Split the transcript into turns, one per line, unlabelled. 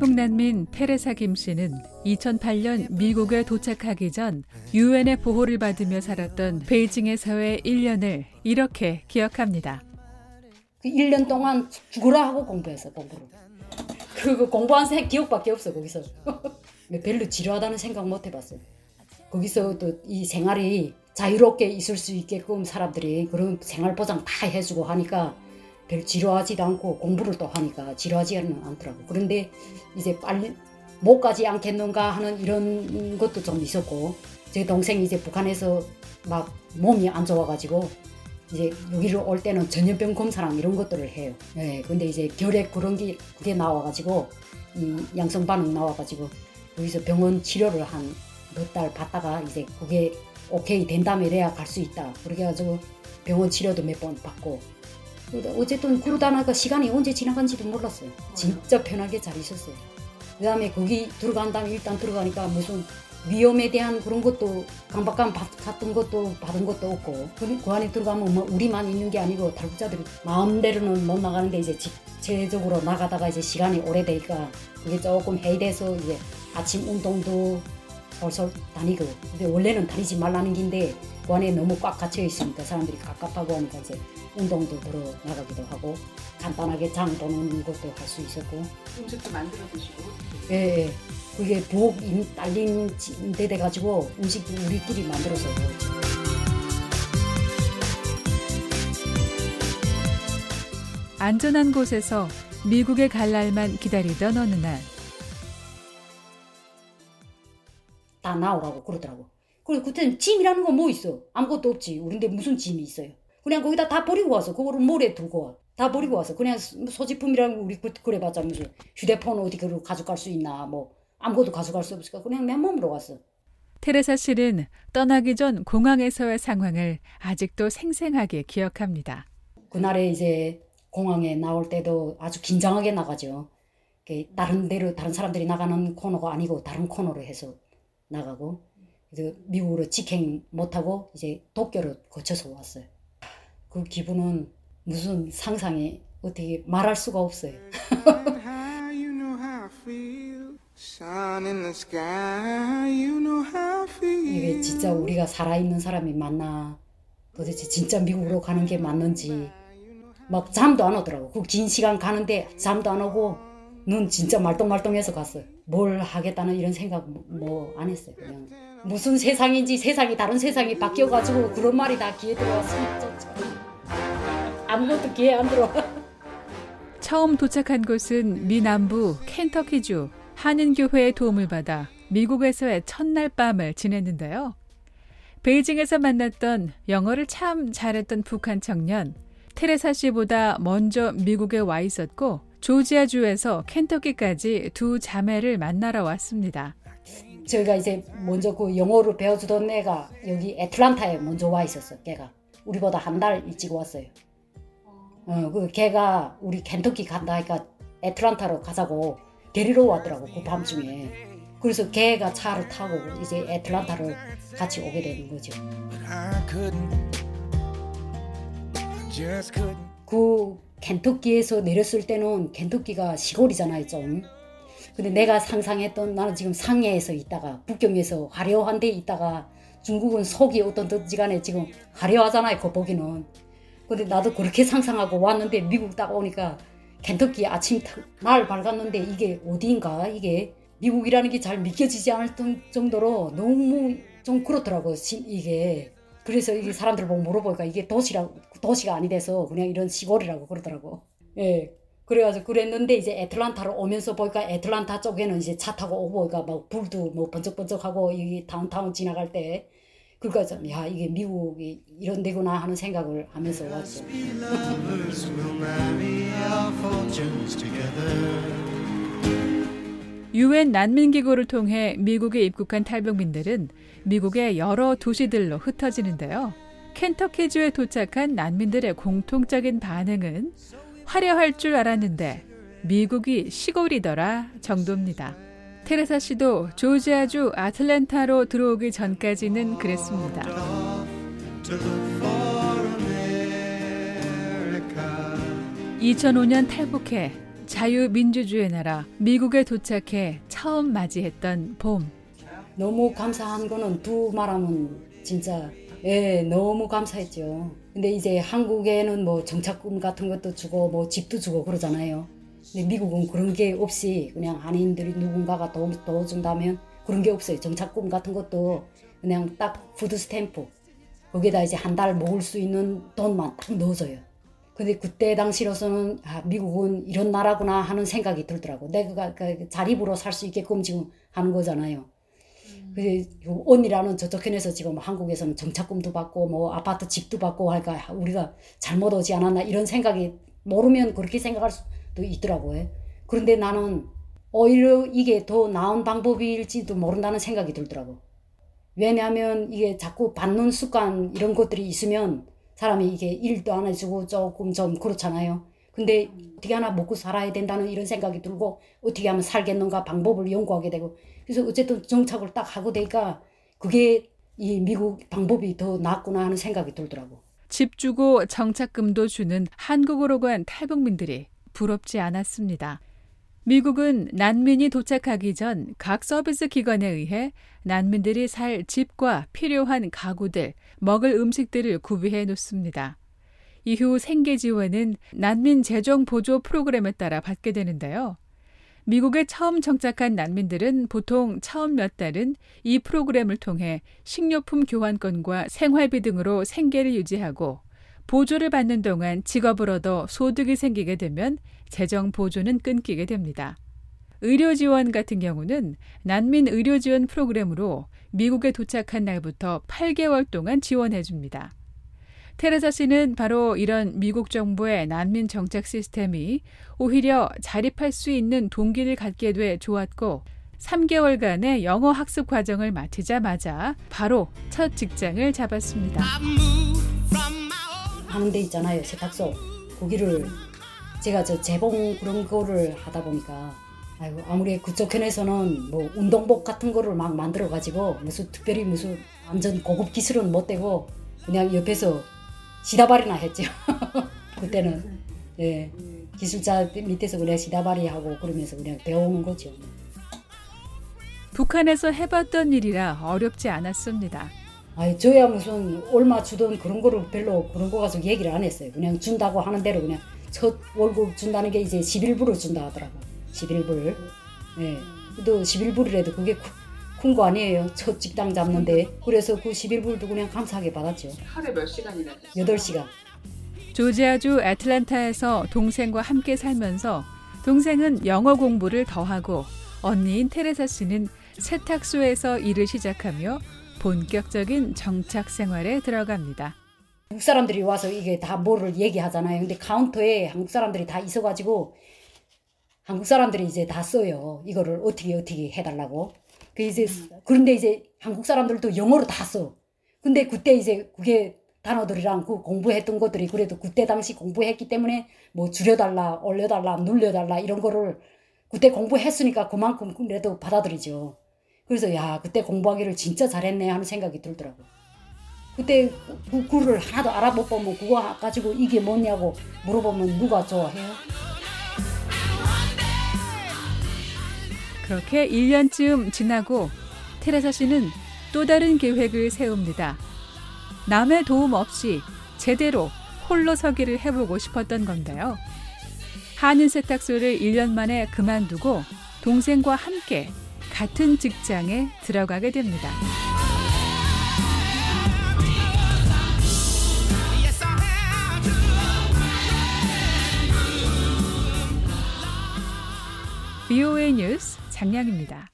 탈북 난민 테레사 김 씨는 2008년 미국에 도착하기 전 유엔의 보호를 받으며 살았던 베이징에서의 1년을 이렇게 기억합니다.
그 1년 동안 죽으라 하고 공부했어, 공부를. 그 공부한 생 기억밖에 없어, 거기서. 별로 지루하다는 생각 못 해봤어. 거기서 또 이 생활이 자유롭게 있을 수 있게끔 사람들이 그런 생활 보장 다 해주고 하니까 별 지루하지도 않고 공부를 또 하니까 지루하지는 않더라고. 그런데 이제 빨리 못 가지 않겠는가 하는 이런 것도 좀 있었고 제 동생이 이제 북한에서 막 몸이 안 좋아가지고 이제 여기를 올 때는 전염병 검사랑 이런 것들을 해요. 네, 근데 이제 결핵 그런 게 그게 나와가지고 이 양성 반응 나와가지고 여기서 병원 치료를 한 몇 달 받다가 이제 그게 오케이 된다음에 이래야 갈 수 있다. 그렇게 해가지고 병원 치료도 몇 번 받고 어쨌든 그러다가 시간이 언제 지나간지도 몰랐어요. 진짜 편하게 잘 있었어요. 그 다음에 거기 들어간 다음에 일단 들어가니까 무슨 위험에 대한 그런 것도 강박감 같은 것도 받은 것도 없고 그, 그 안에 들어가면 뭐 우리만 있는 게 아니고 탈북자들이 마음대로는 못 나가는데 이제 직체적으로 나가다가 이제 시간이 오래되니까 그게 조금 해이돼서 이제 아침 운동도 솔솔 다니고 근데 원래는 다니지 말라는 긴데 그 안에 너무 꽉 갇혀 있으니까 사람들이 갑갑하고 하니까 이제 운동도 들어 나가기도 하고 간단하게 장 보는 것도 할 수 있었고
음식도 만들어 드시고
예, 예. 그게 부엌 딸린 데 돼가지고 음식도 우리끼리 만들어서
안전한 곳에서 미국에 갈 날만 기다리던 어느 날.
다 나오라고 그러더라고. 그래 그때는 짐이라는 건 뭐 있어? 아무것도 없지. 우리인데 무슨 짐이 있어요? 그냥 거기다 다 버리고 와서 그거를 모래 두고 와. 다 버리고 와서 그냥 소지품이라는 거 우리 그래봤자 무슨 휴대폰 어디 그걸 가져갈 수 있나 뭐 아무것도 가져갈 수 없으니까 그냥 맨몸으로 왔어.
테레사 씨는 떠나기 전 공항에서의 상황을 아직도 생생하게 기억합니다.
그날에 이제 공항에 나올 때도 아주 긴장하게 나가죠. 다른 데로 다른 사람들이 나가는 코너가 아니고 다른 코너로 해서 나가고 미국으로 직행 못하고 이제 도쿄로 거쳐서 왔어요. 그 기분은 무슨 상상이 어떻게 말할 수가 없어요. 이게 진짜 우리가 살아있는 사람이 맞나? 도대체 진짜 미국으로 가는 게 맞는지. 막 잠도 안 오더라고. 그 긴 시간 가는데 잠도 안 오고 눈 진짜 말똥말똥해서 갔어요. 뭘 하겠다는 이런 생각 뭐 안 했어요 그냥. 무슨 세상인지 세상이 다른 세상이 바뀌어가지고 그런 말이 다 귀에 들어왔어 아무것도 귀에 안 들어와.
처음 도착한 곳은 미 남부 켄터키주. 한인교회의 도움을 받아 미국에서의 첫날 밤을 지냈는데요. 베이징에서 만났던 영어를 참 잘했던 북한 청년 테레사 씨보다 먼저 미국에 와 있었고 조지아주에서 켄터키까지 두 자매를 만나러 왔습니다.
저희가 이제 먼저 그 영어를 배워주던 애가 여기 애틀란타에 먼저 와 있었어. 걔가 우리보다 한 달 일찍 왔어요. 어, 그 걔가 우리 켄터키 간다 하니까 애틀란타로 가자고 데리러 왔더라고 그 밤중에 그래서 걔가 차를 타고 이제 애틀란타를 같이 오게 되는 거죠 그 켄터키에서 내렸을 때는 켄터키가 시골이잖아요 좀. 근데 내가 상상했던 나는 지금 상해에서 있다가 북경에서 화려한 데 있다가 중국은 속이 어떤든지 간에 지금 화려하잖아요 겉보기는. 근데 나도 그렇게 상상하고 왔는데 미국 딱 오니까 켄터키 아침 날 밝았는데 이게 어디인가 이게? 미국이라는 게 잘 믿겨지지 않을 정도로 너무 좀 그렇더라고 이게 그래서 이게 사람들 보고 물어보니까 이게 도시라 도시가 아니 돼서 그냥 이런 시골이라고 그러더라고. 예. 그래가지고 그랬는데 이제 애틀란타로 오면서 보니까 애틀란타 쪽에는 이제 차 타고 오고 보니까 막 불도 뭐 번쩍번쩍하고 여기 다운타운 지나갈 때 그러니까 좀, 야 이게 미국이 이런 데구나 하는 생각을 하면서 왔죠.
유엔 난민기구를 통해 미국에 입국한 탈북민들은 미국의 여러 도시들로 흩어지는데요. 켄터키주에 도착한 난민들의 공통적인 반응은 화려할 줄 알았는데 미국이 시골이더라 정도입니다. 테레사 씨도 조지아주 아틀랜타로 들어오기 전까지는 그랬습니다. 2005년 탈북해 자유민주주의 나라 미국에 도착해 처음 맞이했던 봄.
너무 감사한 거는 두 말하면 진짜 예, 너무 감사했죠. 근데 이제 한국에는 뭐 정착금 같은 것도 주고 뭐 집도 주고 그러잖아요. 근데 미국은 그런 게 없이 그냥 한인들이 누군가가 도, 도와준다면 그런 게 없어요. 정착금 같은 것도 그냥 딱 food stamp 거기다 이제 한달 먹을 수 있는 돈만 딱 넣어줘요. 근데 그때 당시로서는 아, 미국은 이런 나라구나 하는 생각이 들더라고. 내가 그 자립으로 살 수 있게끔 지금 하는 거잖아요. 그 언니라는 저쪽 편에서 지금 한국에서는 정착금도 받고 뭐 아파트 집도 받고 하니까 우리가 잘못 오지 않았나 이런 생각이 모르면 그렇게 생각할 수도 있더라고요. 그런데 나는 오히려 이게 더 나은 방법일지도 모른다는 생각이 들더라고. 왜냐하면 이게 자꾸 받는 습관 이런 것들이 있으면 사람이 이게 일도 안 해주고 조금 좀 그렇잖아요. 근데 어떻게 하나 먹고 살아야 된다는 이런 생각이 들고 어떻게 하면 살겠는가 방법을 연구하게 되고 그래서 어쨌든 정착을 딱 하고 되니까 그게 이 미국 방법이 더 낫구나 하는 생각이 들더라고.
집 주고 정착금도 주는 한국으로 간 탈북민들이 부럽지 않았습니다. 미국은 난민이 도착하기 전 각 서비스 기관에 의해 난민들이 살 집과 필요한 가구들, 먹을 음식들을 구비해 놓습니다. 이후 생계 지원은 난민 재정 보조 프로그램에 따라 받게 되는데요. 미국에 처음 정착한 난민들은 보통 처음 몇 달은 이 프로그램을 통해 식료품 교환권과 생활비 등으로 생계를 유지하고 보조를 받는 동안 얻어 소득이 생기게 되면 재정 보조는 끊기게 됩니다. 의료 지원 같은 경우는 난민 의료 지원 프로그램으로 미국에 도착한 날부터 8개월 동안 지원해 줍니다. 테레사 씨는 바로 이런 미국 정부의 난민 정책 시스템이 오히려 자립할 수 있는 동기를 갖게 돼 좋았고 3개월간의 영어 학습 과정을 마치자마자 바로 첫 직장을 잡았습니다.
하는 데 있잖아요 세탁소 거기를 제가 저 재봉 그런 거를 하다 보니까 아이고 아무리 그쪽 편에서는 뭐 운동복 같은 거를 막 만들어 가지고 무슨 특별히 무슨 완전 고급 기술은 못 되고 그냥 옆에서 시다발이나 했죠. 그때는 예 기술자 밑에서 그냥 시다발이 하고 그러면서 그냥 배우는 거죠.
북한에서 해봤던 일이라 어렵지 않았습니다.
아니 저야 무슨 얼마 주던 그런 거를 별로 그런 거 가지고 얘기를 안 했어요. 그냥 준다고 하는 대로 그냥 첫 월급 준다는 게 이제 11불을 준다 하더라고. 11불. 예. 또 11불이라도 그게 큰 거 아니에요. 첫 직장 잡는데. 그래서 그 11불도 그냥 감사하게 받았죠.
하루에 몇 시간이나?
8시간.
조지아주 애틀란타에서 동생과 함께 살면서 동생은 영어 공부를 더하고 언니인 테레사 씨는 세탁소에서 일을 시작하며 본격적인 정착 생활에 들어갑니다.
한국 사람들이 와서 이게 다 뭐를 얘기하잖아요. 근데 카운터에 한국 사람들이 다 있어가지고 한국 사람들이 이제 다 써요. 이거를 어떻게 어떻게 해달라고. 그 이제 그런데 이제 한국 사람들도 영어로 다 써. 근데 그때 이제 그게 단어들이랑 그 공부했던 것들이 그래도 그때 당시 공부했기 때문에 뭐 줄여달라, 올려달라, 눌려달라 이런 거를 그때 공부했으니까 그만큼 그래도 받아들이죠. 그래서 야 그때 공부하기를 진짜 잘했네 하는 생각이 들더라고. 그때 그 글을 하나도 알아못 보면 그거 가지고 이게 뭐냐고 물어보면 누가 좋아해요?
그렇게 1년쯤 지나고 테레사 씨는 또 다른 계획을 세웁니다. 남의 도움 없이 제대로 홀로 서기를 해보고 싶었던 건데요. 한인 세탁소를 1년 만에 그만두고 동생과 함께 같은 직장에 들어가게 됩니다. BOA 뉴스 장량입니다.